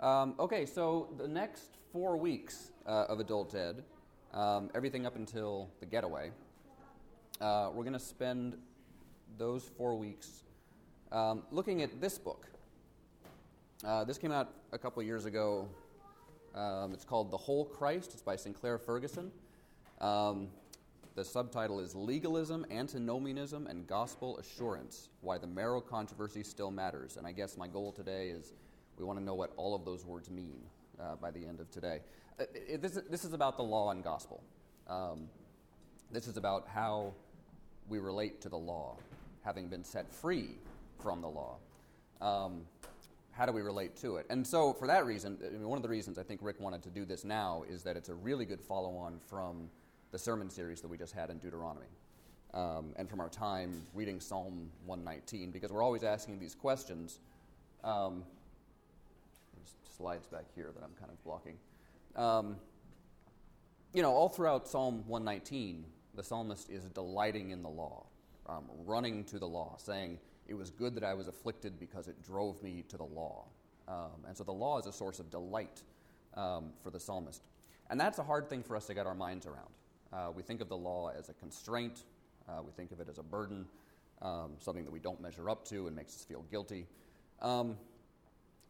Um, okay, so the next four weeks uh, of Adult Ed, um, everything up until the getaway, uh, we're going to spend those four weeks um, looking at this book. Uh, this came out a couple years ago. Um, it's called The Whole Christ. It's by Sinclair Ferguson. Um, the subtitle is Legalism, Antinomianism, and Gospel Assurance Why the Marrow Controversy Still Matters. And I guess my goal today is we want to know what all of those words mean uh, by the end of today. Uh, it, this, this, is about the law and gospel. Um, this is about how we relate to the law, having been set free from the law. Um, how do we relate to it? And so, for that reason, I mean, one of the reasons I think Rick wanted to do this now is that it's a really good follow on from the sermon series that we just had in Deuteronomy. Um, and from our time reading Psalm 119, because we're always asking these questions. Um, slides back here that I'm kind of blocking. Um, you know, all throughout Psalm 119, the psalmist is delighting in the law, um, running to the law, saying, It was good that I was afflicted because it drove me to the law. Um, and so the law is a source of delight um, for the psalmist. And that's a hard thing for us to get our minds around. Uh, we think of the law as a constraint, uh, we think of it as a burden, um, something that we don't measure up to and makes us feel guilty. Um,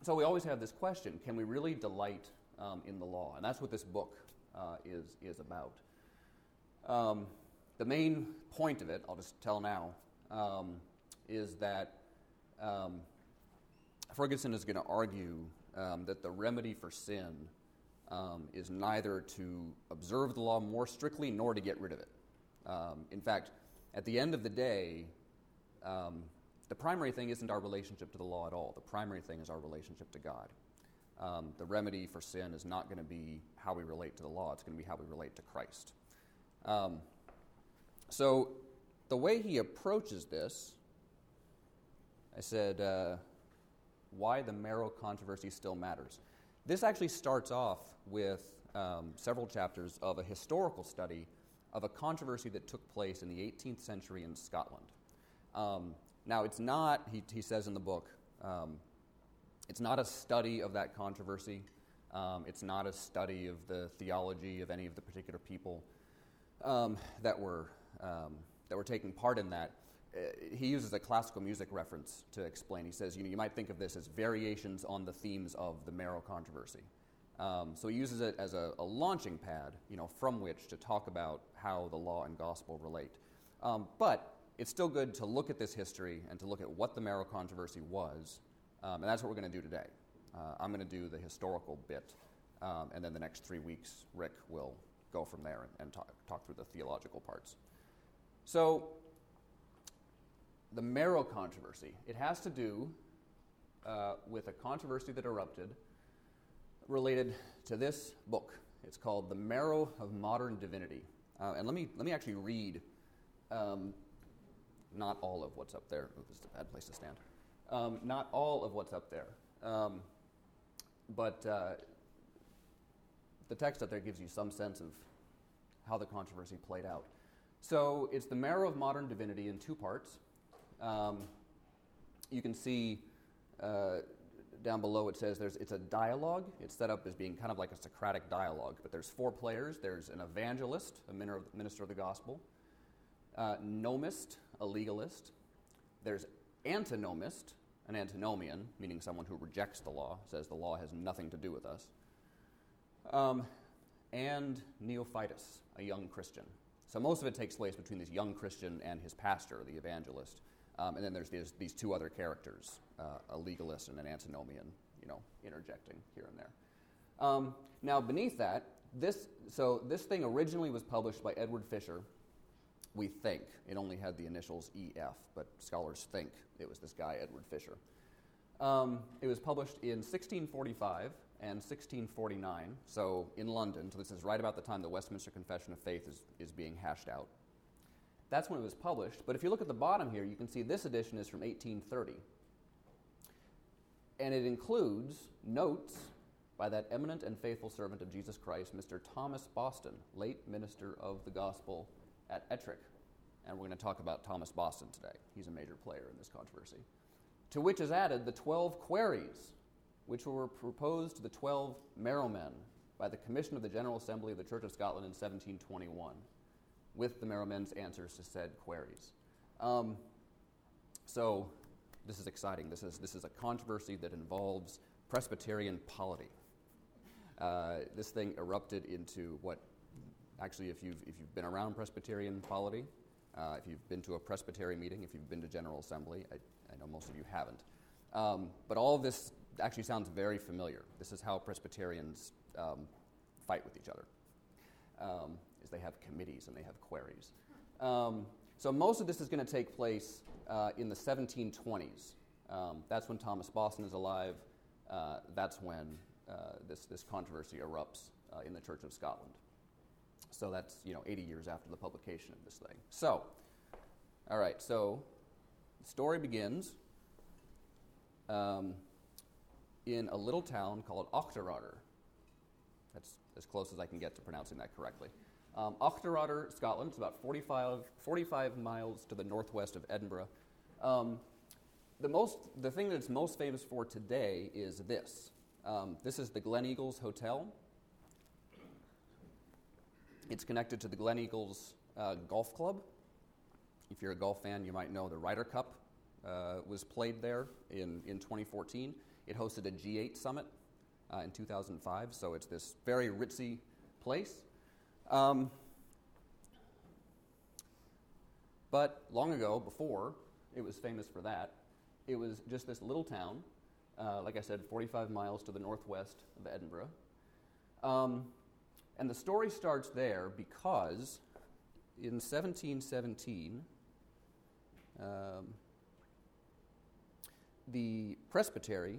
so we always have this question can we really delight um, in the law? And that's what this book uh, is, is about. Um, the main point of it, I'll just tell now, um, is that um, Ferguson is going to argue that the remedy for sin um, is neither to observe the law more strictly nor to get rid of it. Um, in fact, at the end of the day, um, the primary thing isn't our relationship to the law at all. The primary thing is our relationship to God. Um, the remedy for sin is not going to be how we relate to the law, it's going to be how we relate to Christ. Um, so, the way he approaches this, I said, uh, why the marrow controversy still matters. This actually starts off with um, several chapters of a historical study of a controversy that took place in the 18th century in Scotland. Um, now, it's not, he, he, says in the book, um, it's not a study of that controversy. Um, it's not a study of the theology of any of the particular people um, that, were, um, that were taking part in that. Uh, he uses a classical music reference to explain. He says, you know, you might think of this as variations on the themes of the Marrow controversy. Um, so he uses it as a, a, launching pad, you know, from which to talk about how the law and gospel relate. Um, but it's still good to look at this history and to look at what the Marrow controversy was, um, and that's what we're going to do today. Uh, I'm going to do the historical bit, um, and then the next three weeks, Rick will go from there and, and talk, talk through the theological parts. So the Marrow controversy. It has to do uh, with a controversy that erupted related to this book. It's called The Marrow of Modern Divinity. Uh, and let me, let me actually read um, not all of what's up there. Oh, this is a bad place to stand. Um, not all of what's up there. Um, but uh, the text up there gives you some sense of how the controversy played out. So it's the marrow of modern divinity in two parts. Um, you can see uh, down below it says there's, it's a dialogue. It's set up as being kind of like a Socratic dialogue, but there's four players. There's an evangelist, a minister of the gospel, uh, nomist, a legalist. There's antinomist, an antinomian, meaning someone who rejects the law, says the law has nothing to do with us, um, and neophytus, a young Christian. So most of it takes place between this young Christian and his pastor, the evangelist. Um, and then there's these, these two other characters, uh, a legalist and an antinomian, you know, interjecting here and there. Um, now, beneath that, this, so this thing originally was published by Edward Fisher. We think it only had the initials EF, but scholars think it was this guy, Edward Fisher. Um, it was published in 1645 and 1649, so in London. So this is right about the time the Westminster Confession of Faith is, is being hashed out. That's when it was published. But if you look at the bottom here, you can see this edition is from 1830. And it includes notes by that eminent and faithful servant of Jesus Christ, Mr. Thomas Boston, late minister of the gospel at Ettrick. And we're going to talk about Thomas Boston today. He's a major player in this controversy. To which is added the 12 queries which were proposed to the twelve Marrowmen by the Commission of the General Assembly of the Church of Scotland in 1721, with the Marrowmen's answers to said queries. Um, so, this is exciting. This is, this is a controversy that involves Presbyterian polity. Uh, this thing erupted into what, actually, if you've, if you've been around Presbyterian polity, uh, if you've been to a Presbyterian meeting, if you've been to General Assembly, I, I know most of you haven't. Um, but all of this actually sounds very familiar. This is how Presbyterians um, fight with each other. Um, is they have committees and they have queries. Um, so most of this is going to take place uh, in the 1720s. Um, that's when Thomas Boston is alive. Uh, that's when uh, this, this controversy erupts uh, in the Church of Scotland. So that's you know 80 years after the publication of this thing. So, all right. So, the story begins um, in a little town called Auchterarder. That's as close as I can get to pronouncing that correctly. Um, Auchterarder, Scotland. It's about 45, 45 miles to the northwest of Edinburgh. Um, the, most, the thing that it's most famous for today is this. Um, this is the Gleneagles Hotel. It's connected to the Gleneagles uh, Golf Club. If you're a golf fan, you might know the Ryder Cup uh, was played there in, in 2014. It hosted a G8 summit uh, in 2005, so it's this very ritzy place. Um, but long ago, before it was famous for that, it was just this little town, uh, like I said, 45 miles to the northwest of Edinburgh. Um, and the story starts there because in 1717, um, the presbytery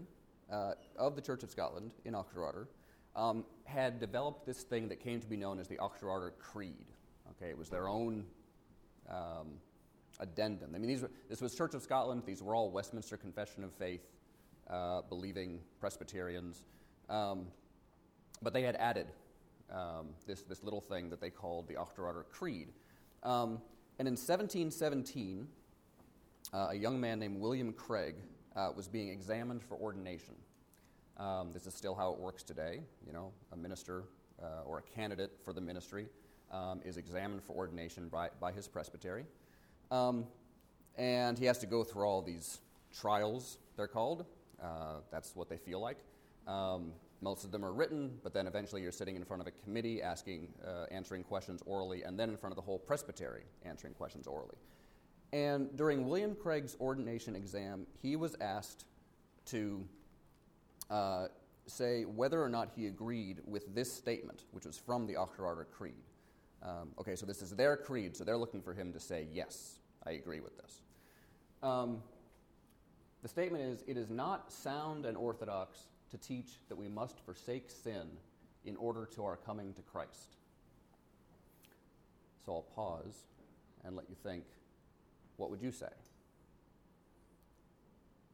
uh, of the Church of Scotland in Auchterarder um, had developed this thing that came to be known as the Auchterarder Creed. Okay, it was their own um, addendum. I mean, these were, this was Church of Scotland. These were all Westminster Confession of Faith uh, believing Presbyterians. Um, but they had added um, this, this little thing that they called the Auchterarder Creed. Um, and in 1717, uh, a young man named William Craig uh, was being examined for ordination. Um, this is still how it works today. You know, a minister uh, or a candidate for the ministry um, is examined for ordination by, by his presbytery. Um, and he has to go through all these trials, they're called. Uh, that's what they feel like. Um, most of them are written, but then eventually you're sitting in front of a committee asking, uh, answering questions orally, and then in front of the whole presbytery answering questions orally. And during William Craig's ordination exam, he was asked to uh, say whether or not he agreed with this statement, which was from the Auchterarder Creed. Um, okay, so this is their creed, so they're looking for him to say, yes, I agree with this. Um, the statement is It is not sound and orthodox to teach that we must forsake sin in order to our coming to Christ. So I'll pause and let you think what would you say?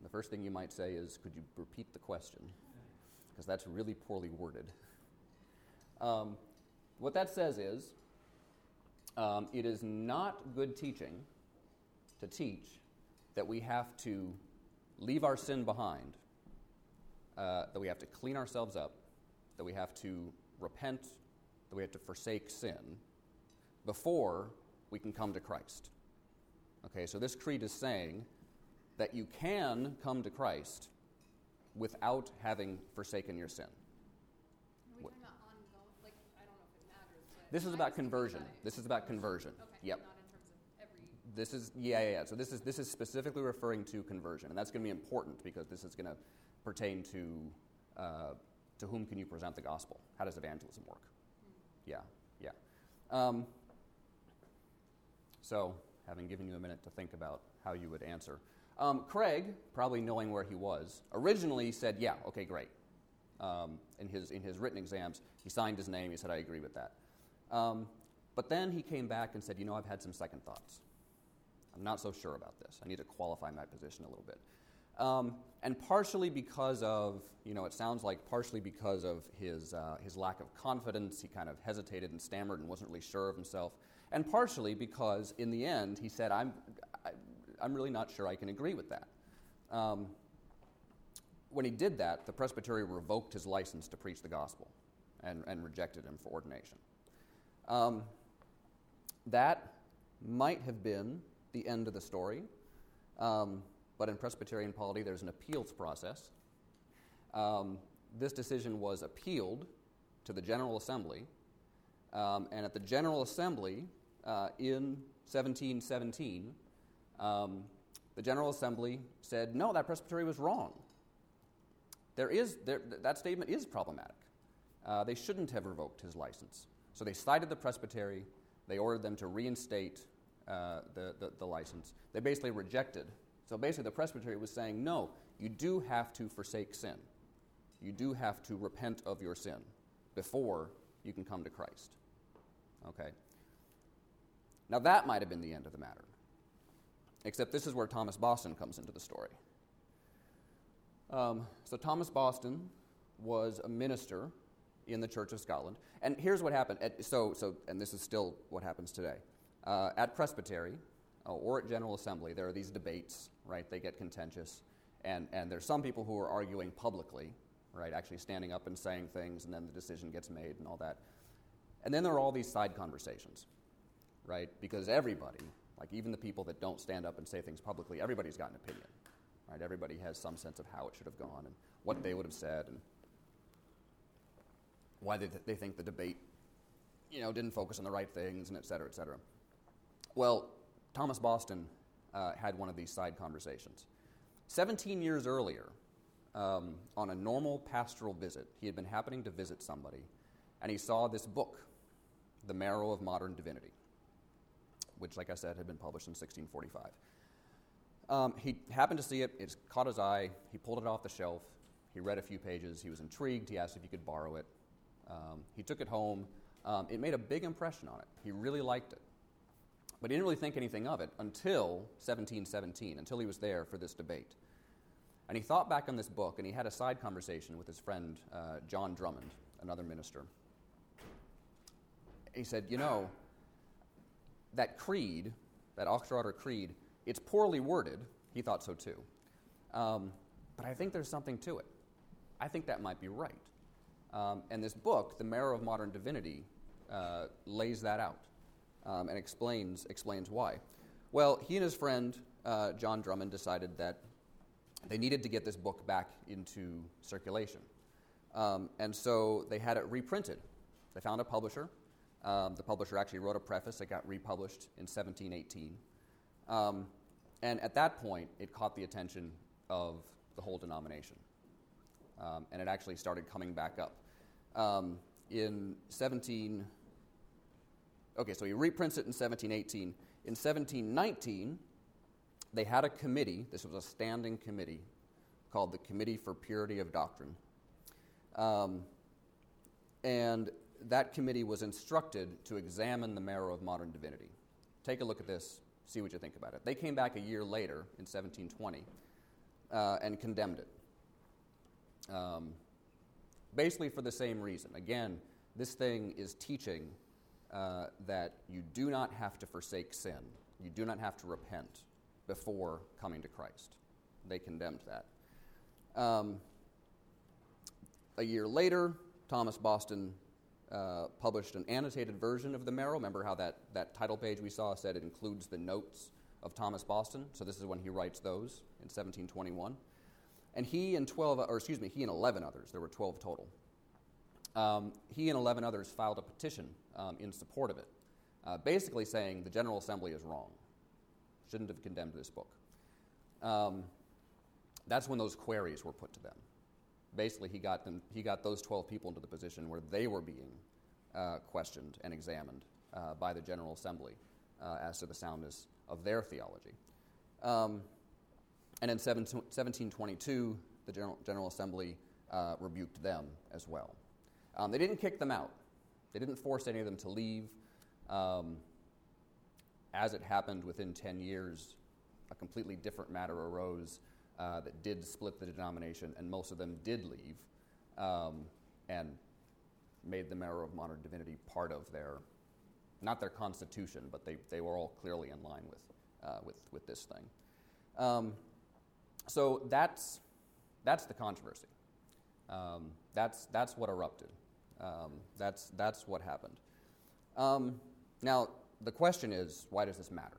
The first thing you might say is Could you repeat the question? Because that's really poorly worded. Um, what that says is um, it is not good teaching to teach that we have to leave our sin behind uh, that we have to clean ourselves up, that we have to repent, that we have to forsake sin before we can come to Christ. Okay, so this creed is saying that you can come to Christ without having forsaken your sin. this is about conversion. This is about conversion. Okay, yep. This is yeah, yeah, yeah. So this is this is specifically referring to conversion, and that's going to be important because this is going to pertain to uh, to whom can you present the gospel? How does evangelism work? Yeah, yeah. Um, so, having given you a minute to think about how you would answer, um, Craig, probably knowing where he was, originally said, "Yeah, okay, great." Um, in his in his written exams, he signed his name. He said, "I agree with that." Um, but then he came back and said, "You know, I've had some second thoughts. I'm not so sure about this. I need to qualify my position a little bit." Um, and partially because of, you know, it sounds like partially because of his, uh, his lack of confidence, he kind of hesitated and stammered and wasn't really sure of himself. And partially because in the end he said, I'm, I, am i am really not sure I can agree with that. Um, when he did that, the presbytery revoked his license to preach the gospel and, and rejected him for ordination. Um, that might have been the end of the story, um, but in Presbyterian polity, there's an appeals process. Um, this decision was appealed to the General Assembly, um, and at the General Assembly uh, in 1717, um, the General Assembly said, no, that presbytery was wrong. There is, there, that statement is problematic. Uh, they shouldn't have revoked his license. So they cited the presbytery, they ordered them to reinstate uh, the, the, the license. They basically rejected. So basically, the presbytery was saying, no, you do have to forsake sin. You do have to repent of your sin before you can come to Christ. Okay? Now, that might have been the end of the matter. Except this is where Thomas Boston comes into the story. Um, so, Thomas Boston was a minister in the Church of Scotland. And here's what happened. At, so, so, and this is still what happens today. Uh, at Presbytery Uh, or at General Assembly, there are these debates, right? They get contentious. And, and there's some people who are arguing publicly, right? Actually standing up and saying things, and then the decision gets made and all that. And then there are all these side conversations, right? Because everybody, like even the people that don't stand up and say things publicly, everybody's got an opinion, right? Everybody has some sense of how it should have gone and what they would have said and why they, th- they think the debate, you know, didn't focus on the right things and et cetera, et cetera. Well, Thomas Boston uh, had one of these side conversations. 17 years earlier, um, on a normal pastoral visit, he had been happening to visit somebody, and he saw this book, The Marrow of Modern Divinity, which, like I said, had been published in 1645. Um, he happened to see it, it caught his eye, he pulled it off the shelf, he read a few pages, he was intrigued, he asked if he could borrow it. Um, he took it home. Um, it made a big impression on it. He really liked it. But he didn't really think anything of it until 1717, until he was there for this debate. And he thought back on this book, and he had a side conversation with his friend uh, John Drummond, another minister. He said, You know, that creed, that Oxford Creed, it's poorly worded. He thought so too. Um, but I think there's something to it. I think that might be right. Um, and this book, The Marrow of Modern Divinity, uh, lays that out um, and explains, explains why. Well, he and his friend, uh, John Drummond, decided that they needed to get this book back into circulation. Um, and so they had it reprinted. They found a publisher. Um, the publisher actually wrote a preface that got republished in 1718. Um, and at that point, it caught the attention of the whole denomination um, and it actually started coming back up. Um, in 17, okay, so he reprints it in 1718. In 1719, they had a committee, this was a standing committee called the Committee for Purity of Doctrine. Um, and that committee was instructed to examine the marrow of modern divinity. Take a look at this, see what you think about it. They came back a year later in 1720 uh, and condemned it. Um, basically, for the same reason. Again, this thing is teaching uh, that you do not have to forsake sin, you do not have to repent before coming to Christ. They condemned that. Um, a year later, Thomas Boston uh, published an annotated version of the Marrow. Remember how that, that title page we saw said it includes the notes of Thomas Boston? So this is when he writes those in 1721. And he and 12, or excuse me, he and 11 others, there were 12 total, um, he and 11 others filed a petition um, in support of it, uh, basically saying the General Assembly is wrong, shouldn't have condemned this book. Um, that's when those queries were put to them. Basically, he got, them, he got those 12 people into the position where they were being uh, questioned and examined uh, by the General Assembly uh, as to the soundness of their theology. Um, and in 1722, the General, General Assembly uh, rebuked them as well. Um, they didn't kick them out, they didn't force any of them to leave. Um, as it happened within 10 years, a completely different matter arose uh, that did split the denomination, and most of them did leave um, and made the Marrow of Modern Divinity part of their, not their constitution, but they, they were all clearly in line with, uh, with, with this thing. Um, so that's, that's the controversy. Um, that's, that's what erupted. Um, that's, that's what happened. Um, now, the question is why does this matter?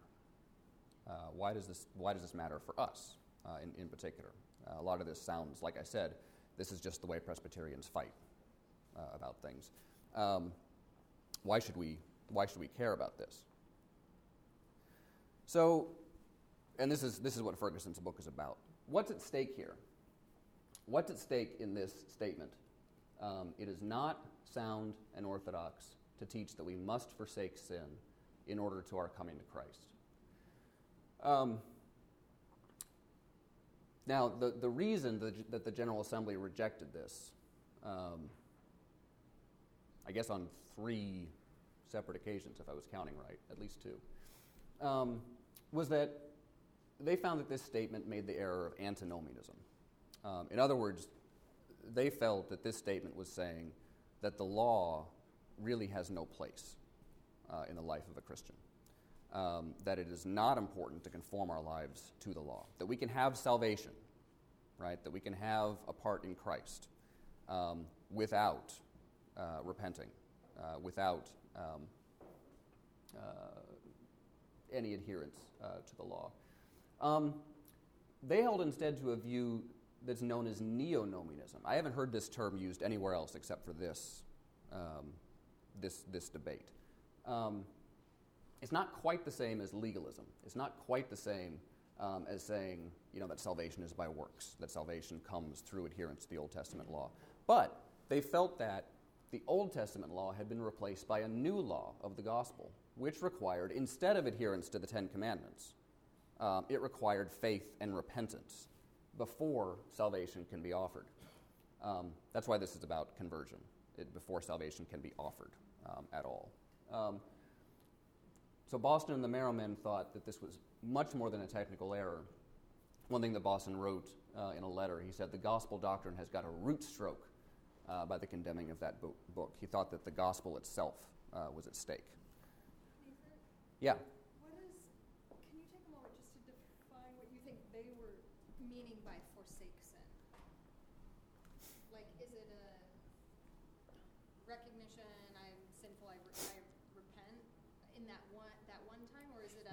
Uh, why, does this, why does this matter for us uh, in, in particular? Uh, a lot of this sounds, like I said, this is just the way Presbyterians fight uh, about things. Um, why, should we, why should we care about this? So, and this is, this is what Ferguson's book is about. What's at stake here? What's at stake in this statement? Um, it is not sound and orthodox to teach that we must forsake sin in order to our coming to Christ. Um, now, the, the reason that, that the General Assembly rejected this, um, I guess on three separate occasions, if I was counting right, at least two, um, was that they found that this statement made the error of antinomianism. Um, in other words, they felt that this statement was saying that the law really has no place uh, in the life of a Christian. Um, that it is not important to conform our lives to the law. That we can have salvation, right? That we can have a part in Christ um, without uh, repenting, uh, without um, uh, any adherence uh, to the law. Um, they held instead to a view that's known as neonomianism. I haven't heard this term used anywhere else except for this, um, this, this debate. Um, it's not quite the same as legalism. It's not quite the same um, as saying, you know, that salvation is by works, that salvation comes through adherence to the Old Testament law. But they felt that the Old Testament law had been replaced by a new law of the gospel, which required, instead of adherence to the Ten Commandments, um, it required faith and repentance before salvation can be offered. Um, that's why this is about conversion, it, before salvation can be offered um, at all. Um, so Boston and the Marrow thought that this was much more than a technical error. One thing that Boston wrote uh, in a letter, he said, the gospel doctrine has got a root stroke uh, by the condemning of that bo- book. He thought that the gospel itself uh, was at stake. Yeah.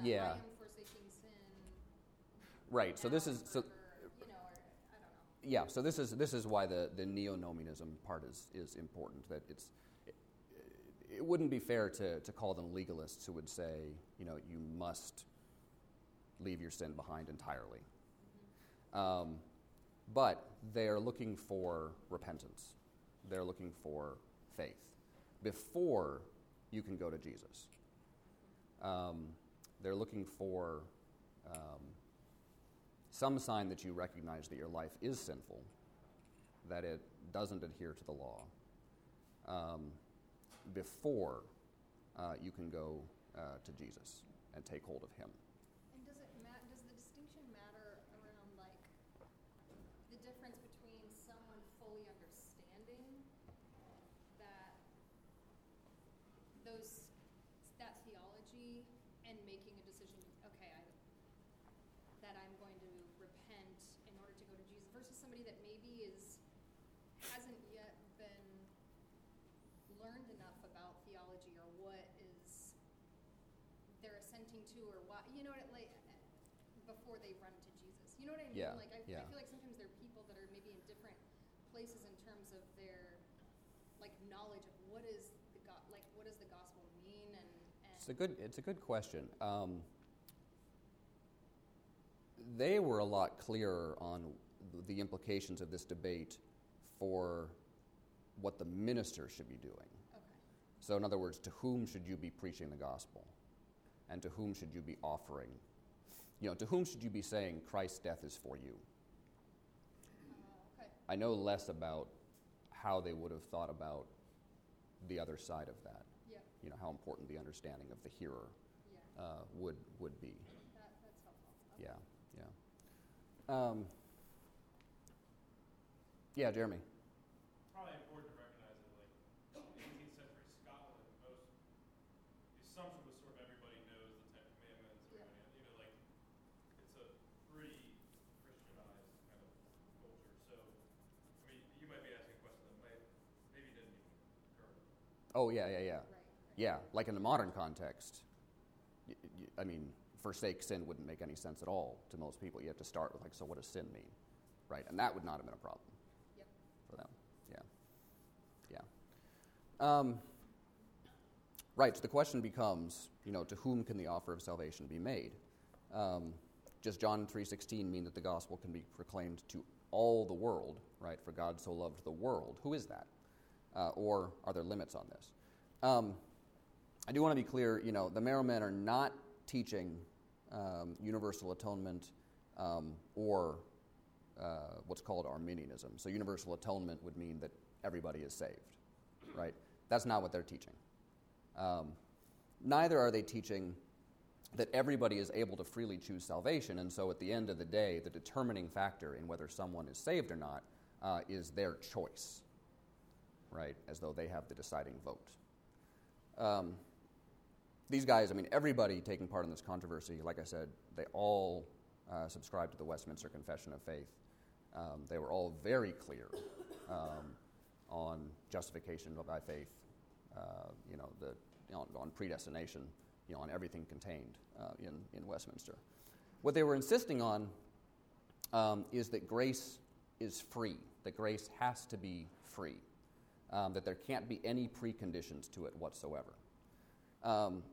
Yeah. Right. So this is so. yeah. So this is this is why the the neonomianism part is is important. That it's it, it wouldn't be fair to to call them legalists who would say you know you must leave your sin behind entirely. Mm-hmm. Um, but they're looking for repentance. They're looking for faith before you can go to Jesus. Um, they're looking for um, some sign that you recognize that your life is sinful, that it doesn't adhere to the law, um, before uh, you can go uh, to Jesus and take hold of Him. To or why you know what like before they run to Jesus. You know what I mean? Yeah, like I, yeah. I feel like sometimes there are people that are maybe in different places in terms of their like knowledge of what is the go- like what does the gospel mean and, and it's a good it's a good question. Um, they were a lot clearer on the implications of this debate for what the minister should be doing. Okay. So, in other words, to whom should you be preaching the gospel? And to whom should you be offering? You know, to whom should you be saying Christ's death is for you? Okay. I know less about how they would have thought about the other side of that. Yeah. You know, how important the understanding of the hearer yeah. uh, would, would be. That, that's helpful. Okay. Yeah, yeah. Um, yeah, Jeremy. Oh, yeah, yeah, yeah. Yeah, like in the modern context, I mean, forsake sin wouldn't make any sense at all to most people. You have to start with, like, so what does sin mean? Right? And that would not have been a problem Yep. for them. Yeah. Yeah. Um, right, so the question becomes, you know, to whom can the offer of salvation be made? Um, does John 3.16 mean that the gospel can be proclaimed to all the world, right? For God so loved the world. Who is that? Uh, or are there limits on this? Um, I do want to be clear, you know, the Marrow are not teaching um, universal atonement um, or uh, what's called Arminianism. So universal atonement would mean that everybody is saved, right? That's not what they're teaching. Um, neither are they teaching that everybody is able to freely choose salvation, and so at the end of the day, the determining factor in whether someone is saved or not uh, is their choice, right? As though they have the deciding vote. Um, these guys, I mean, everybody taking part in this controversy, like I said, they all uh, subscribe to the Westminster Confession of Faith. Um, they were all very clear um, on justification by faith, uh, you know, the, you know, on predestination, you know, on everything contained uh, in, in Westminster. What they were insisting on um, is that grace is free, that grace has to be free, um, that there can't be any preconditions to it whatsoever. Um,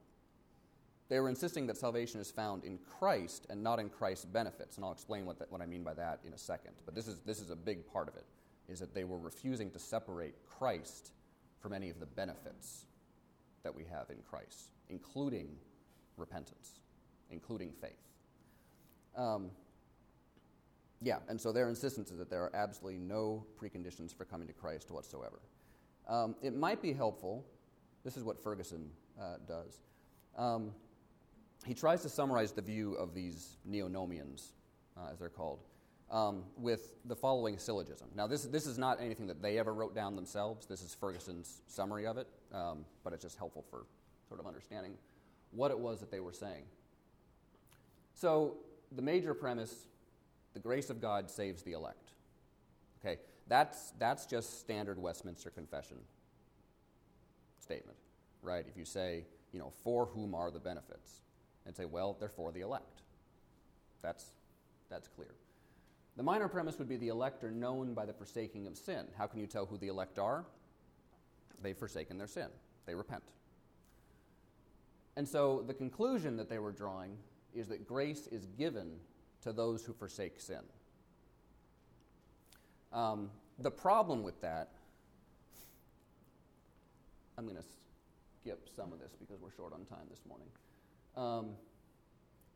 they were insisting that salvation is found in Christ and not in Christ's benefits, and I'll explain what, that, what I mean by that in a second. But this is, this is a big part of it, is that they were refusing to separate Christ from any of the benefits that we have in Christ, including repentance, including faith. Um, yeah, and so their insistence is that there are absolutely no preconditions for coming to Christ whatsoever. Um, it might be helpful, this is what Ferguson uh, does. Um, he tries to summarize the view of these neonomians, uh, as they're called, um, with the following syllogism. Now, this, this is not anything that they ever wrote down themselves. This is Ferguson's summary of it, um, but it's just helpful for sort of understanding what it was that they were saying. So, the major premise the grace of God saves the elect. Okay, that's, that's just standard Westminster Confession statement, right? If you say, you know, for whom are the benefits? And say, well, they're for the elect. That's, that's clear. The minor premise would be the elect are known by the forsaking of sin. How can you tell who the elect are? They've forsaken their sin, they repent. And so the conclusion that they were drawing is that grace is given to those who forsake sin. Um, the problem with that, I'm going to skip some of this because we're short on time this morning. Um,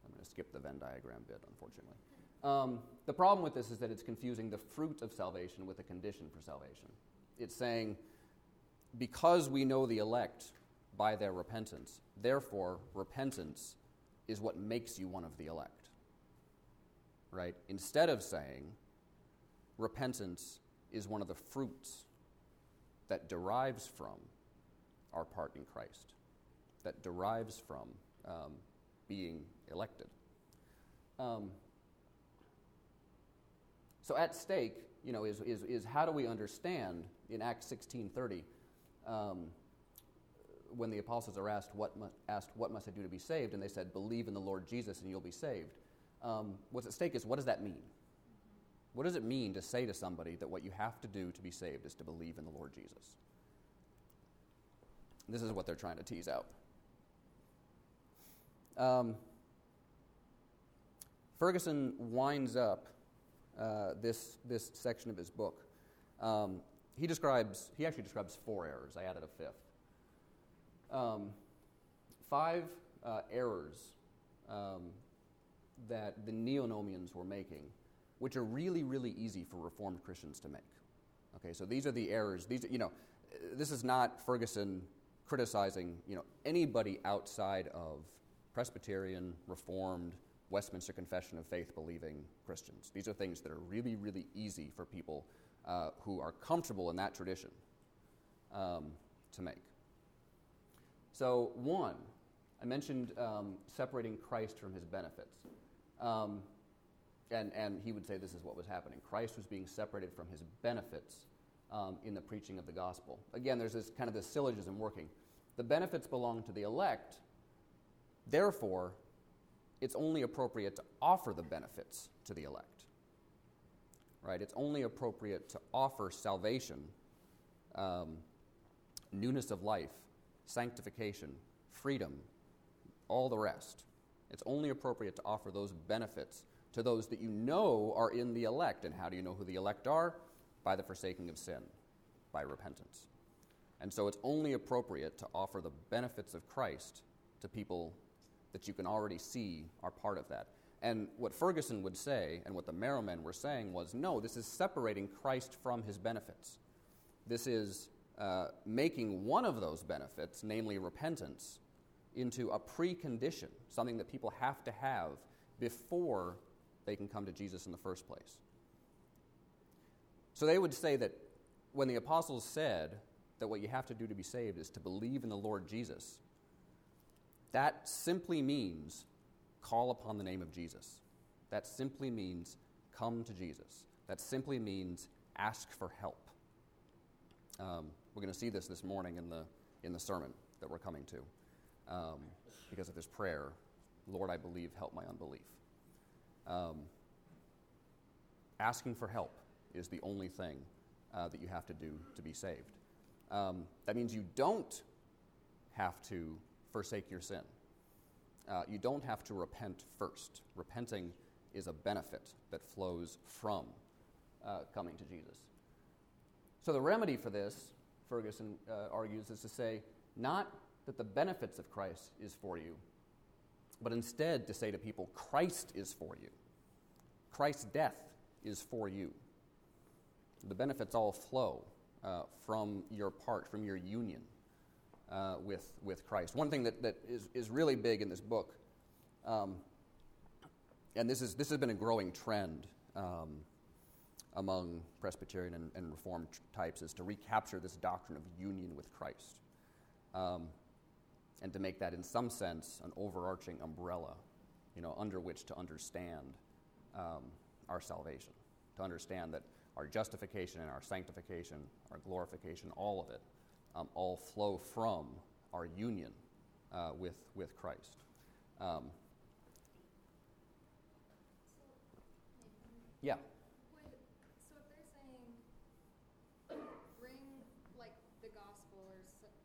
I'm going to skip the Venn diagram bit, unfortunately. Um, the problem with this is that it's confusing the fruit of salvation with a condition for salvation. It's saying, because we know the elect by their repentance, therefore, repentance is what makes you one of the elect. Right? Instead of saying, repentance is one of the fruits that derives from our part in Christ, that derives from um, being elected. Um, so at stake, you know, is, is, is how do we understand in Acts 16.30 um, when the apostles are asked what, asked, what must I do to be saved? And they said, believe in the Lord Jesus and you'll be saved. Um, what's at stake is what does that mean? What does it mean to say to somebody that what you have to do to be saved is to believe in the Lord Jesus? This is what they're trying to tease out. Um, Ferguson winds up uh, this, this section of his book. Um, he describes, he actually describes four errors. I added a fifth. Um, five uh, errors um, that the neonomians were making, which are really, really easy for Reformed Christians to make. Okay, so these are the errors. These, you know, this is not Ferguson criticizing, you know, anybody outside of Presbyterian, Reformed, Westminster Confession of Faith believing Christians. These are things that are really, really easy for people uh, who are comfortable in that tradition um, to make. So, one, I mentioned um, separating Christ from his benefits. Um, and, and he would say this is what was happening. Christ was being separated from his benefits um, in the preaching of the gospel. Again, there's this kind of this syllogism working. The benefits belong to the elect, therefore, it's only appropriate to offer the benefits to the elect. Right? It's only appropriate to offer salvation, um, newness of life, sanctification, freedom, all the rest. It's only appropriate to offer those benefits to those that you know are in the elect. And how do you know who the elect are? By the forsaking of sin, by repentance. And so it's only appropriate to offer the benefits of Christ to people that you can already see are part of that. And what Ferguson would say, and what the men were saying, was no, this is separating Christ from his benefits. This is uh, making one of those benefits, namely repentance, into a precondition, something that people have to have before they can come to Jesus in the first place. So they would say that when the apostles said that what you have to do to be saved is to believe in the Lord Jesus, that simply means call upon the name of Jesus. That simply means come to Jesus. That simply means ask for help. Um, we're going to see this this morning in the, in the sermon that we're coming to um, because of this prayer Lord, I believe, help my unbelief. Um, asking for help is the only thing uh, that you have to do to be saved. Um, that means you don't have to forsake your sin. Uh, you don't have to repent first. Repenting is a benefit that flows from uh, coming to Jesus. So, the remedy for this, Ferguson uh, argues, is to say not that the benefits of Christ is for you, but instead to say to people, Christ is for you. Christ's death is for you. The benefits all flow uh, from your part, from your union uh, with, with Christ. One thing that, that is, is really big in this book, um, and this, is, this has been a growing trend um, among Presbyterian and, and Reformed types, is to recapture this doctrine of union with Christ. Um, and to make that, in some sense, an overarching umbrella, you know, under which to understand um, our salvation, to understand that our justification and our sanctification, our glorification, all of it, um, all flow from our union uh, with, with Christ. Um, yeah. so if they're saying bring like the gospel or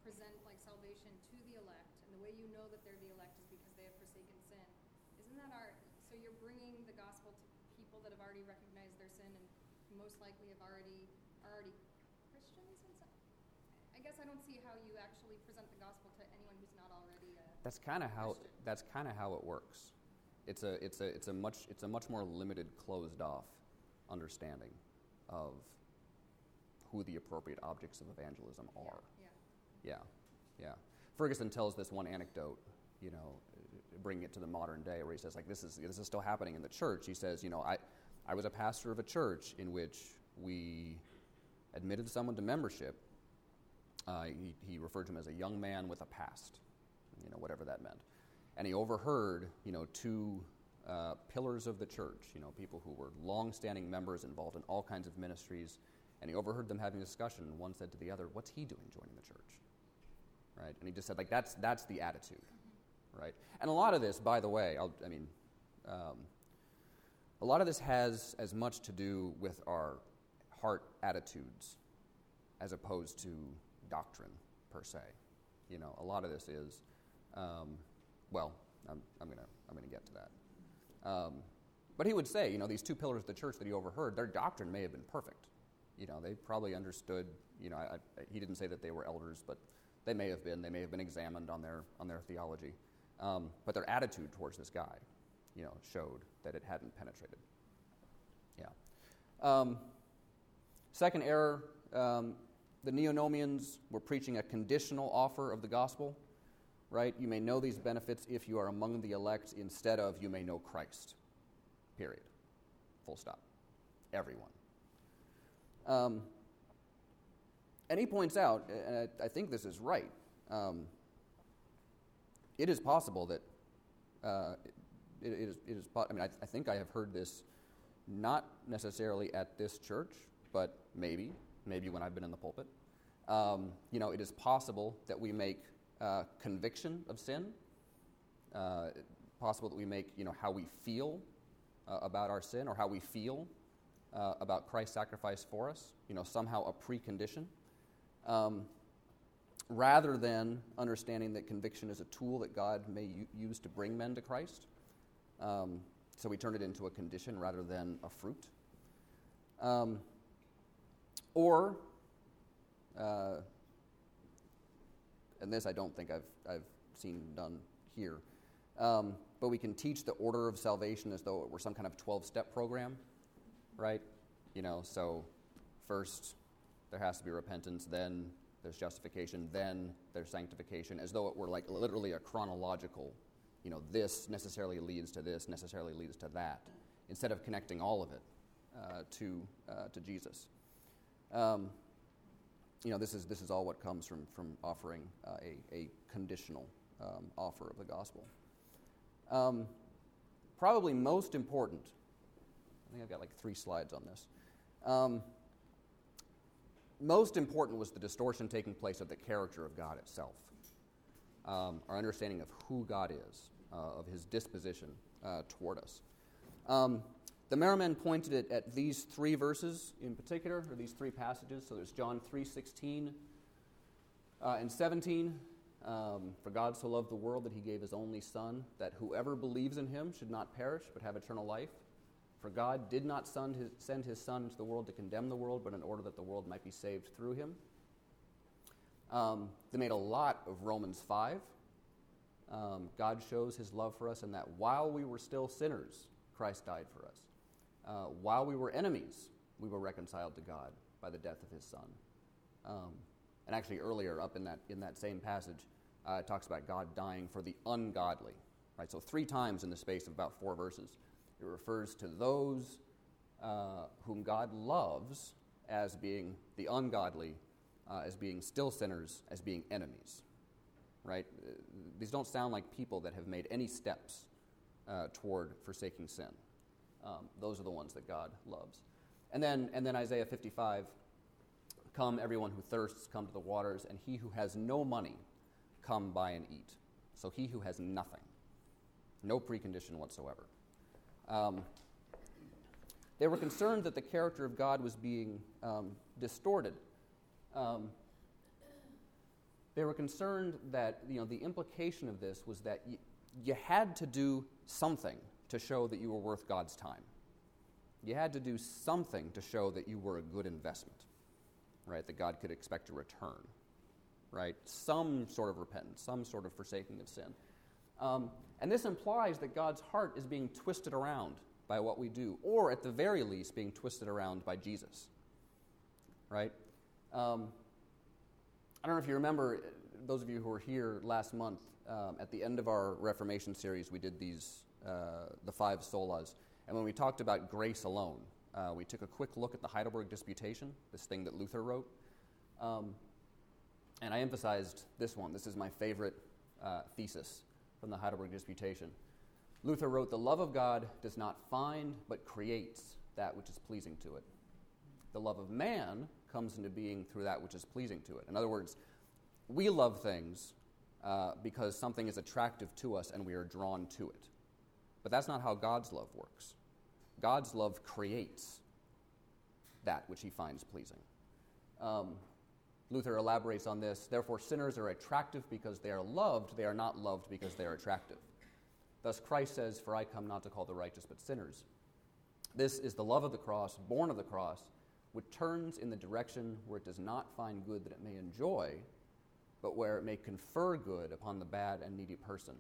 present like salvation to the elect, and the way you know that they're the elect is because they have forsaken sin, isn't that our? So you're bringing the gospel to people that have already recognized their sin and most likely have already are already I guess I don't see how you actually present the gospel to anyone who's not already a That's kind of how Christian. that's kind of how it works. It's a it's a it's a much it's a much more limited, closed off understanding of who the appropriate objects of evangelism are. Yeah. Yeah, yeah. Ferguson tells this one anecdote, you know, bringing it to the modern day, where he says, like, this is this is still happening in the church. He says, you know, I I was a pastor of a church in which we admitted someone to membership uh, he, he, referred to him as a young man with a past, you know, whatever that meant. And he overheard, you know, two uh, pillars of the church, you know, people who were long-standing members involved in all kinds of ministries, and he overheard them having a discussion. And one said to the other, "What's he doing joining the church?" Right? And he just said, like, that's that's the attitude, right? And a lot of this, by the way, I'll, i mean, um, a lot of this has as much to do with our heart attitudes as opposed to doctrine per se. You know, a lot of this is, um, well, I'm, I'm going to I'm gonna get to that. Um, but he would say, you know, these two pillars of the church that he overheard, their doctrine may have been perfect. You know, they probably understood, you know, I, I, he didn't say that they were elders, but they may have been. They may have been examined on their, on their theology. Um, but their attitude towards this guy, you know, showed that it hadn't penetrated. Yeah. Second error um, the Neonomians were preaching a conditional offer of the gospel, right? You may know these benefits if you are among the elect instead of you may know Christ. Period. Full stop. Everyone. Um, and he points out, and I, I think this is right, um, it is possible that uh, it, it is, it is, I mean, I, I think I have heard this not necessarily at this church, but maybe maybe when I've been in the pulpit. Um, you know, it is possible that we make uh, conviction of sin, uh, possible that we make, you know, how we feel uh, about our sin or how we feel uh, about Christ's sacrifice for us, you know, somehow a precondition. Um, rather than understanding that conviction is a tool that God may u- use to bring men to Christ. Um, so we turn it into a condition rather than a fruit. Um, or, uh, and this I don't think I've, I've seen done here, um, but we can teach the order of salvation as though it were some kind of 12 step program, right? You know, so first there has to be repentance, then there's justification, then there's sanctification, as though it were like literally a chronological, you know, this necessarily leads to this, necessarily leads to that, instead of connecting all of it uh, to, uh, to Jesus. Um, you know, this is, this is all what comes from, from offering uh, a, a conditional um, offer of the gospel. Um, probably most important, I think I've got like three slides on this. Um, most important was the distortion taking place of the character of God itself. Um, our understanding of who God is, uh, of his disposition uh, toward us. The Marrowmen pointed it at these three verses in particular, or these three passages. So there's John 3 16 uh, and 17. Um, For God so loved the world that he gave his only Son, that whoever believes in him should not perish but have eternal life. For God did not send his, send his Son into the world to condemn the world, but in order that the world might be saved through him. Um, they made a lot of Romans 5. Um, God shows his love for us in that while we were still sinners, Christ died for us. Uh, while we were enemies, we were reconciled to God by the death of his Son. Um, and actually, earlier up in that, in that same passage, uh, it talks about God dying for the ungodly. Right? So, three times in the space of about four verses, it refers to those uh, whom God loves as being the ungodly, uh, as being still sinners, as being enemies. Right? These don't sound like people that have made any steps uh, toward forsaking sin. Um, those are the ones that God loves. And then, and then Isaiah 55 Come, everyone who thirsts, come to the waters, and he who has no money, come buy and eat. So he who has nothing, no precondition whatsoever. Um, they were concerned that the character of God was being um, distorted. Um, they were concerned that you know, the implication of this was that you had to do something to show that you were worth God's time. You had to do something to show that you were a good investment, right? That God could expect a return, right? Some sort of repentance, some sort of forsaking of sin. Um, and this implies that God's heart is being twisted around by what we do, or at the very least, being twisted around by Jesus. Right? Um, I don't know if you remember, those of you who were here last month, um, at the end of our Reformation series, we did these, uh, the five solas. And when we talked about grace alone, uh, we took a quick look at the Heidelberg Disputation, this thing that Luther wrote. Um, and I emphasized this one. This is my favorite uh, thesis from the Heidelberg Disputation. Luther wrote, The love of God does not find, but creates that which is pleasing to it. The love of man comes into being through that which is pleasing to it. In other words, we love things uh, because something is attractive to us and we are drawn to it. But that's not how God's love works. God's love creates that which he finds pleasing. Um, Luther elaborates on this. Therefore, sinners are attractive because they are loved, they are not loved because they are attractive. Thus, Christ says, For I come not to call the righteous, but sinners. This is the love of the cross, born of the cross, which turns in the direction where it does not find good that it may enjoy, but where it may confer good upon the bad and needy person.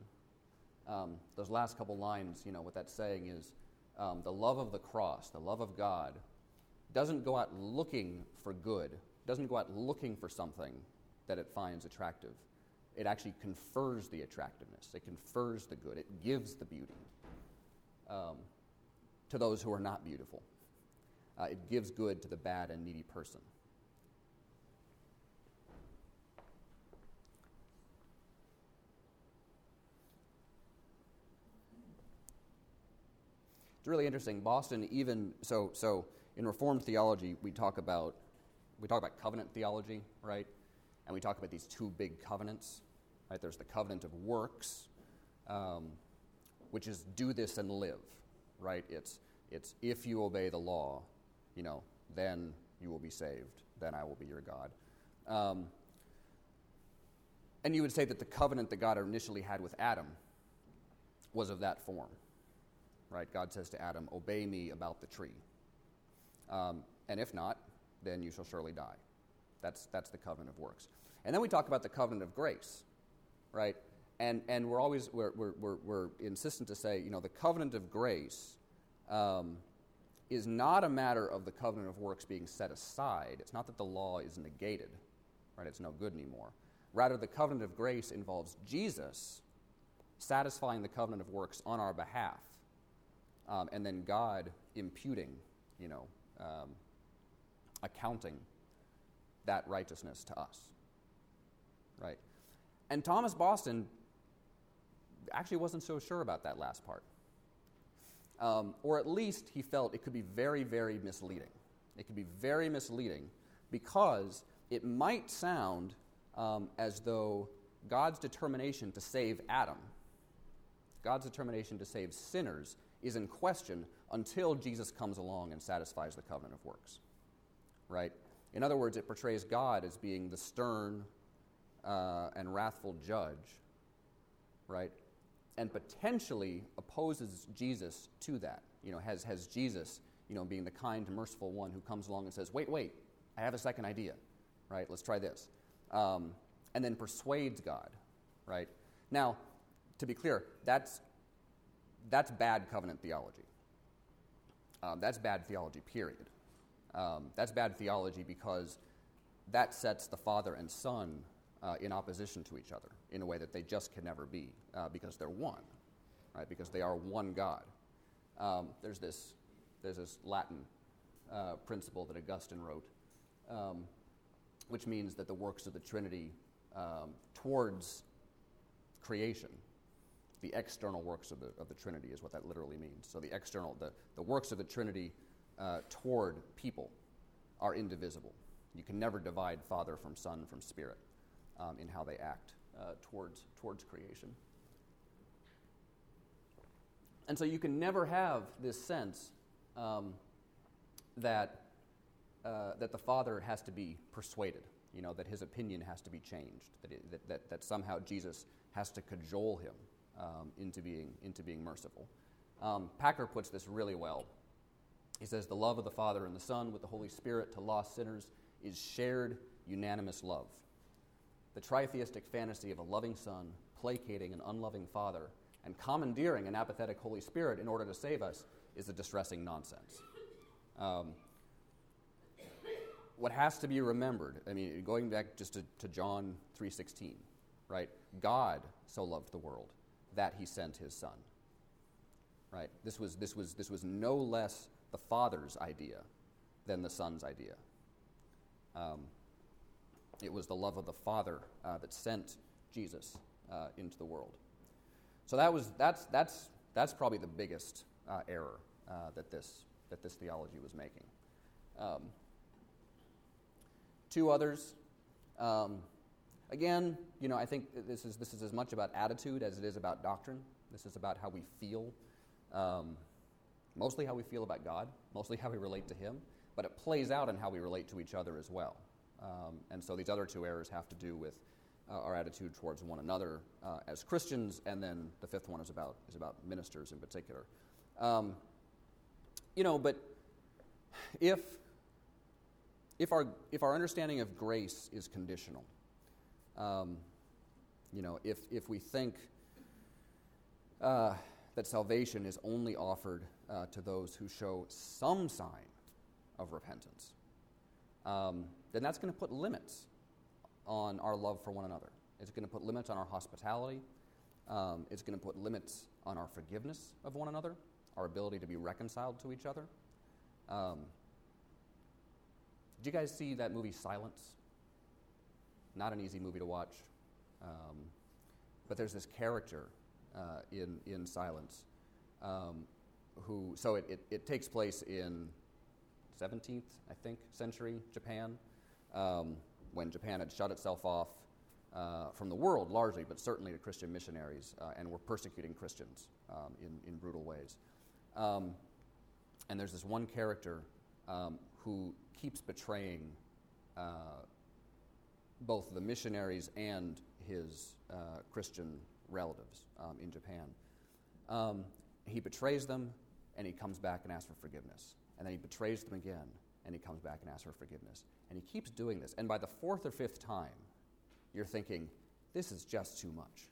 Um, those last couple lines, you know, what that's saying is um, the love of the cross, the love of God, doesn't go out looking for good, doesn't go out looking for something that it finds attractive. It actually confers the attractiveness, it confers the good, it gives the beauty um, to those who are not beautiful. Uh, it gives good to the bad and needy person. It's really interesting. Boston, even so, so in Reformed theology, we talk about we talk about covenant theology, right? And we talk about these two big covenants, right? There's the covenant of works, um, which is do this and live, right? It's, it's if you obey the law, you know, then you will be saved, then I will be your God. Um, and you would say that the covenant that God initially had with Adam was of that form, right? God says to Adam, Obey me about the tree. Um, and if not, then you shall surely die. That's, that's the covenant of works. And then we talk about the covenant of grace, right? And, and we're always, we're, we're, we're, insistent to say, you know, the covenant of grace um, is not a matter of the covenant of works being set aside. It's not that the law is negated, right? It's no good anymore. Rather, the covenant of grace involves Jesus satisfying the covenant of works on our behalf, um, and then God imputing, you know, um, accounting that righteousness to us. Right? And Thomas Boston actually wasn't so sure about that last part. Um, or at least he felt it could be very, very misleading. It could be very misleading because it might sound um, as though God's determination to save Adam, God's determination to save sinners, is in question until Jesus comes along and satisfies the covenant of works. Right? In other words, it portrays God as being the stern uh, and wrathful judge, right? And potentially opposes Jesus to that. You know, has, has Jesus, you know, being the kind, merciful one who comes along and says, wait, wait, I have a second idea, right? Let's try this. Um, and then persuades God, right? Now, to be clear, that's, that's bad covenant theology. Um, that's bad theology, period. Um, that's bad theology because that sets the Father and Son uh, in opposition to each other in a way that they just can never be uh, because they're one, right? Because they are one God. Um, there's, this, there's this Latin uh, principle that Augustine wrote, um, which means that the works of the Trinity um, towards creation the external works of the, of the Trinity, is what that literally means. So the external, the, the works of the Trinity uh, toward people are indivisible. You can never divide Father from Son from Spirit um, in how they act uh, towards, towards creation. And so you can never have this sense um, that, uh, that the Father has to be persuaded, you know, that his opinion has to be changed, that, it, that, that, that somehow Jesus has to cajole him um, into, being, into being merciful. Um, Packer puts this really well. He says, The love of the Father and the Son with the Holy Spirit to lost sinners is shared, unanimous love. The tritheistic fantasy of a loving Son placating an unloving Father and commandeering an apathetic Holy Spirit in order to save us is a distressing nonsense. Um, what has to be remembered, I mean, going back just to, to John 3.16, right? God so loved the world that he sent his son. Right? This was, this was, this was no less the Father's idea than the Son's idea. Um, it was the love of the Father uh, that sent Jesus uh, into the world. So that was, that's, that's, that's probably the biggest uh, error uh, that, this, that this theology was making. Um, two others. Um, Again, you know, I think this is, this is as much about attitude as it is about doctrine. This is about how we feel, um, mostly how we feel about God, mostly how we relate to Him, but it plays out in how we relate to each other as well. Um, and so these other two errors have to do with uh, our attitude towards one another uh, as Christians, and then the fifth one is about, is about ministers in particular. Um, you know, but if, if, our, if our understanding of grace is conditional, um, you know, if, if we think uh, that salvation is only offered uh, to those who show some sign of repentance, um, then that's going to put limits on our love for one another. It's going to put limits on our hospitality. Um, it's going to put limits on our forgiveness of one another, our ability to be reconciled to each other. Um, did you guys see that movie Silence? Not an easy movie to watch. Um, but there's this character uh, in, in Silence um, who, so it, it, it, takes place in 17th, I think, century Japan. um, when Japan had shut itself off uh, from the world largely, but certainly to Christian missionaries, uh, and were persecuting Christians um, in, in brutal ways. Um, and there's this one character um, who keeps betraying uh, both the missionaries and his uh, Christian relatives um, in Japan. Um, he betrays them, and he comes back and asks for forgiveness. And then he betrays them again, and he comes back and asks for forgiveness. And he keeps doing this. And by the fourth or fifth time, you're thinking, this is just too much.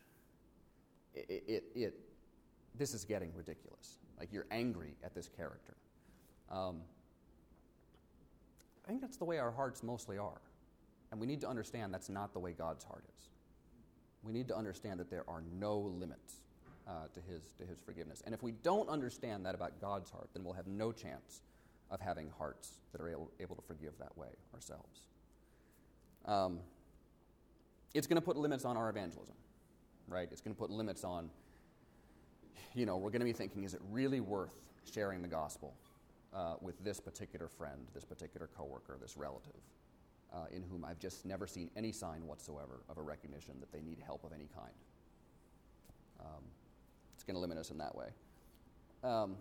It, it, it, this is getting ridiculous. Like you're angry at this character. Um, I think that's the way our hearts mostly are. And we need to understand that's not the way God's heart is. We need to understand that there are no limits uh, to, his, to his forgiveness. And if we don't understand that about God's heart, then we'll have no chance of having hearts that are able, able to forgive that way ourselves. Um, it's going to put limits on our evangelism, right? It's going to put limits on, you know, we're going to be thinking, is it really worth sharing the gospel uh, with this particular friend, this particular coworker, this relative, uh, in whom I've just never seen any sign whatsoever of a recognition that they need help of any kind? Um, it's going to limit us in that way. Um,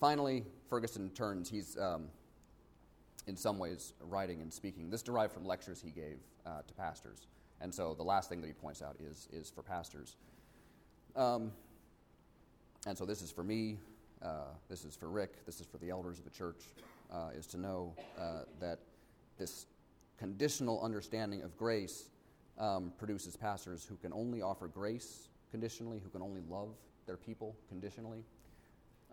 finally, Ferguson turns, he's um, in some ways writing and speaking. This derived from lectures he gave uh, to pastors. And so the last thing that he points out is, is for pastors. Um, and so this is for me, uh, this is for Rick, this is for the elders of the church, uh, is to know uh, that this conditional understanding of grace um, produces pastors who can only offer grace conditionally, who can only love their people conditionally,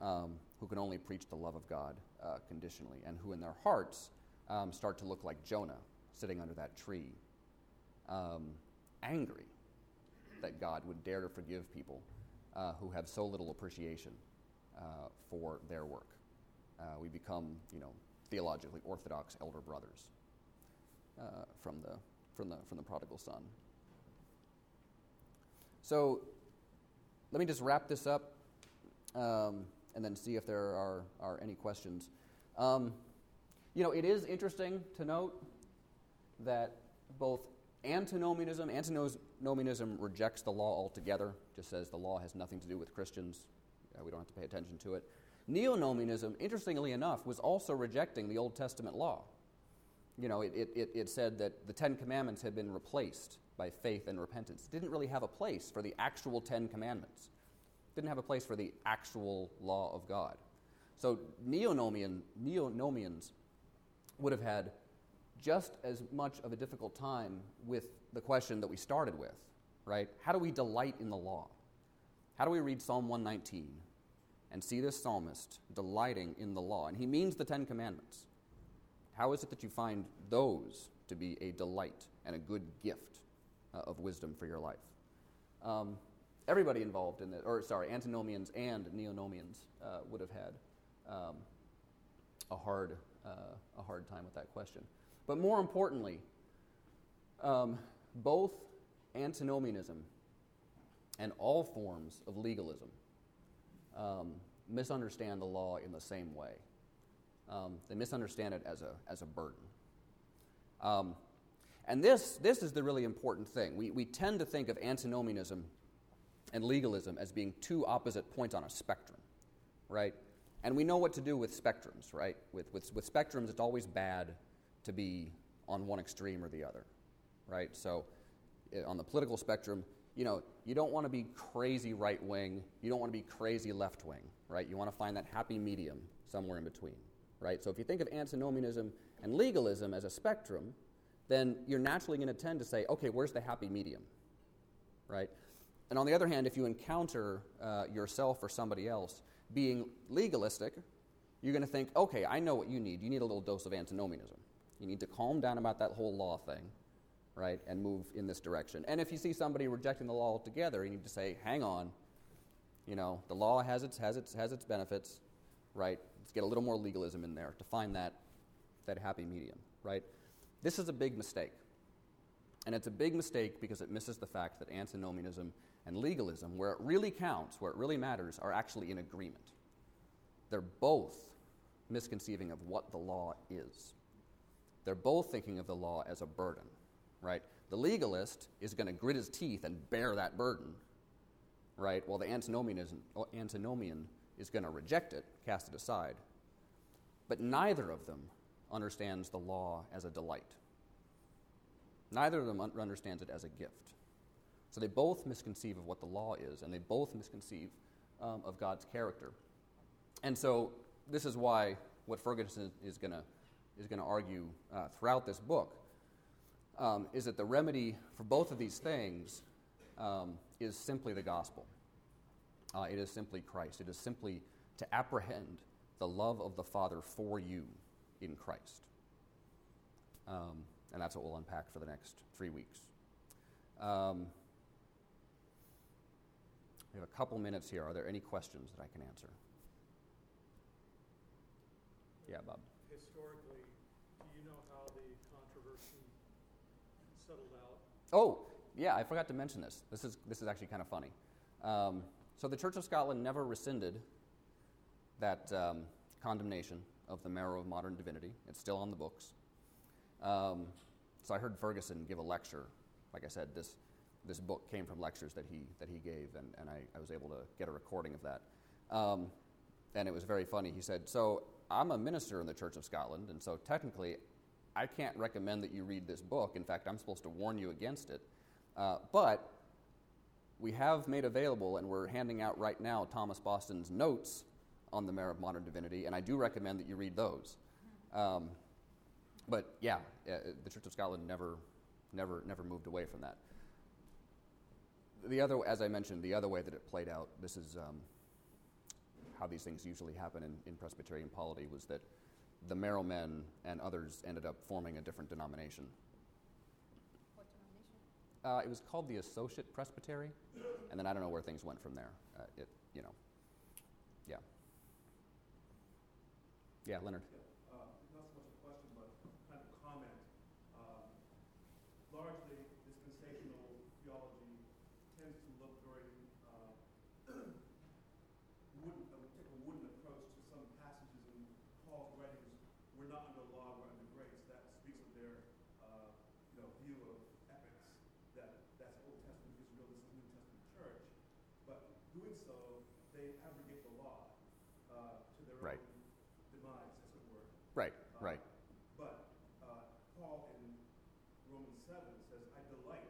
um, who can only preach the love of God uh, conditionally, and who in their hearts um, start to look like Jonah sitting under that tree um, angry that God would dare to forgive people uh, who have so little appreciation uh, for their work. Uh, we become, you know, theologically orthodox elder brothers uh, from, the, from, the, from the prodigal son. So let me just wrap this up um, and then see if there are, are any questions. Um, you know, it is interesting to note that both Antinomianism, antinomianism rejects the law altogether, just says the law has nothing to do with Christians. We don't have to pay attention to it. Neonomianism, interestingly enough, was also rejecting the Old Testament law. You know, it, it, it said that the Ten Commandments had been replaced by faith and repentance. It didn't really have a place for the actual Ten Commandments. It didn't have a place for the actual law of God. So neonomian, neonomians would have had just as much of a difficult time with the question that we started with, right? How do we delight in the law? How do we read Psalm 119 and see this psalmist delighting in the law? And he means the Ten Commandments. How is it that you find those to be a delight and a good gift uh, of wisdom for your life? Um, everybody involved in it, or sorry, antinomians and neonomians uh, would have had um, a hard, uh, a hard time with that question. But more importantly, um, both antinomianism and all forms of legalism um, misunderstand the law in the same way. Um, they misunderstand it as a, as a burden. Um, and this, this is the really important thing. We, we tend to think of antinomianism and legalism as being two opposite points on a spectrum, right? And we know what to do with spectrums, right? With, with, with spectrums, it's always bad to be on one extreme or the other, right? So eh, on the political spectrum, you know, you don't want to be crazy right wing, you don't want to be crazy left wing, right? You want to find that happy medium somewhere in between, right? So if you think of antinomianism and legalism as a spectrum, then you're naturally going to tend to say, okay, where's the happy medium, right? And on the other hand, if you encounter uh, yourself or somebody else being legalistic, you're going to think, okay, I know what you need. You need a little dose of antinomianism. You need to calm down about that whole law thing, right, and move in this direction. And if you see somebody rejecting the law altogether, you need to say, hang on, you know, the law has its, has its, has its benefits, right? Let's get a little more legalism in there to find that, that happy medium, right? This is a big mistake. And it's a big mistake because it misses the fact that antinomianism and legalism, where it really counts, where it really matters, are actually in agreement. They're both misconceiving of what the law is they're both thinking of the law as a burden, right? The legalist is going to grit his teeth and bear that burden, right? While the antinomian antinomian is going to reject it, cast it aside. But neither of them understands the law as a delight. Neither of them un- understands it as a gift. So they both misconceive of what the law is, and they both misconceive um, of God's character. And so this is why what Ferguson is going to is going to argue uh, throughout this book um, is that the remedy for both of these things um, is simply the gospel. Uh, it is simply Christ. It is simply to apprehend the love of the Father for you in Christ. Um, and that's what we'll unpack for the next three weeks. Um, we have a couple minutes here. Are there any questions that I can answer? Yeah, Bob. Historically, do you know how the controversy settled out? Oh, yeah, I forgot to mention this. This is, this is actually kind of funny. Um, so the Church of Scotland never rescinded that um, condemnation of the marrow of modern divinity. It's still on the books. Um, so I heard Ferguson give a lecture. Like I said, this, this book came from lectures that he, that he gave, and, and I, I was able to get a recording of that. Um, and it was very funny. He said, So I'm a minister in the Church of Scotland, and so technically I can't recommend that you read this book. In fact, I'm supposed to warn you against it. Uh, but we have made available, and we're handing out right now, Thomas Boston's notes on the Marrow of Modern Divinity, and I do recommend that you read those. Um, but yeah, uh, the Church of Scotland never, never, never moved away from that. The other, as I mentioned, the other way that it played out, this is um, how these things usually happen in, in Presbyterian polity, was that the Marrow men and others ended up forming a different denomination. Uh, it was called the Associate Presbytery, and then I don't know where things went from there. Uh, it, you know, yeah. Yeah, Leonard. Uh, not so much a question, but kind of a comment. Um, largely, dispensational theology tends to look very uh, wooden, uh, take a wooden approach to some passages in Paul's writings. We're not under law, we're under grace. That speaks of their, uh, you know, view of ethics. That that's Old Testament Israel, this is New Testament church. But doing so, they abrogate the law uh, to their Right. own demise, as it were. Right, Uh, right. But uh, Paul in Romans 7 says, I delight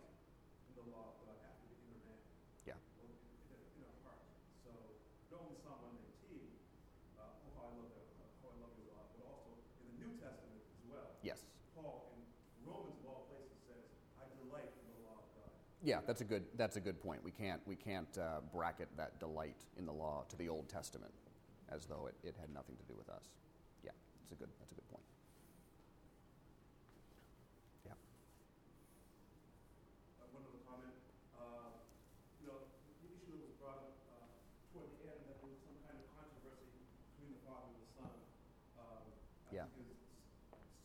in the law of God after the inner man. Yeah. Or in, in, our- in our heart. So not only Psalm 119, uh, oh, how I love that, how I love your law, but also in the New Testament as well. Yes. Paul in Romans of all places says, I delight in the law of God. Yeah, that's a good that's a good point. We can't we can't uh, bracket that delight in the law to the Old Testament, as though it, it had nothing to do with us. Yeah, that's a good that's a good point. Yeah. Uh, one other comment. Uh, you know, the issue that was brought up uh, toward the end that there was some kind of controversy between the father and the son. Um, I Yeah. think is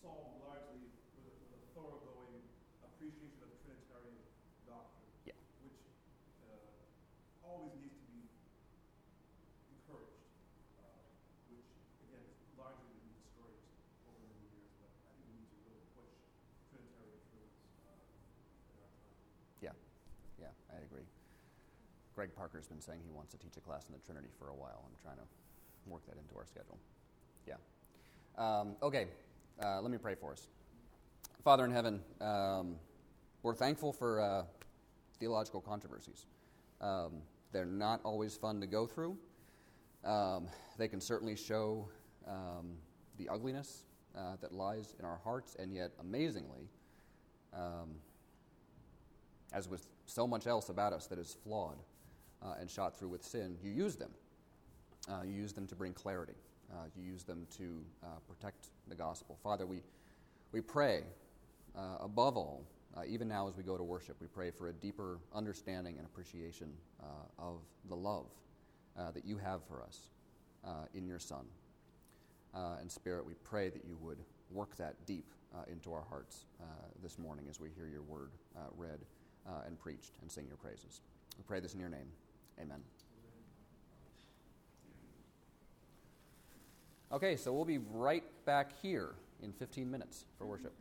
solved largely with a, thoroughgoing appreciation of doctrine, Yeah. which uh, always needs to be encouraged, uh, which again is largely been discouraged over many years. But I think we need to really push Trinitarian truths uh, in our time. Yeah, yeah, I agree. Greg Parker's been saying he wants to teach a class in the Trinity for a while. I'm trying to work that into our schedule. Yeah. Um, okay, uh, let me pray for us. Father in heaven, um, we're thankful for uh, theological controversies. Um, they're not always fun to go through. Um, they can certainly show um, the ugliness uh, that lies in our hearts, and yet, amazingly, um, as with so much else about us that is flawed uh, and shot through with sin, you use them. Uh, you use them to bring clarity. Uh, you use them to uh, protect the gospel. Father, we, we pray, uh, above all, uh, even now as we go to worship, we pray for a deeper understanding and appreciation uh, of the love uh, that you have for us in your Son. and Spirit, we pray that you would work that deep into our hearts this morning as we hear your word read uh, and preached and sing your praises. We pray this in your name. Amen. Okay, so we'll be right back here in 15 minutes for worship.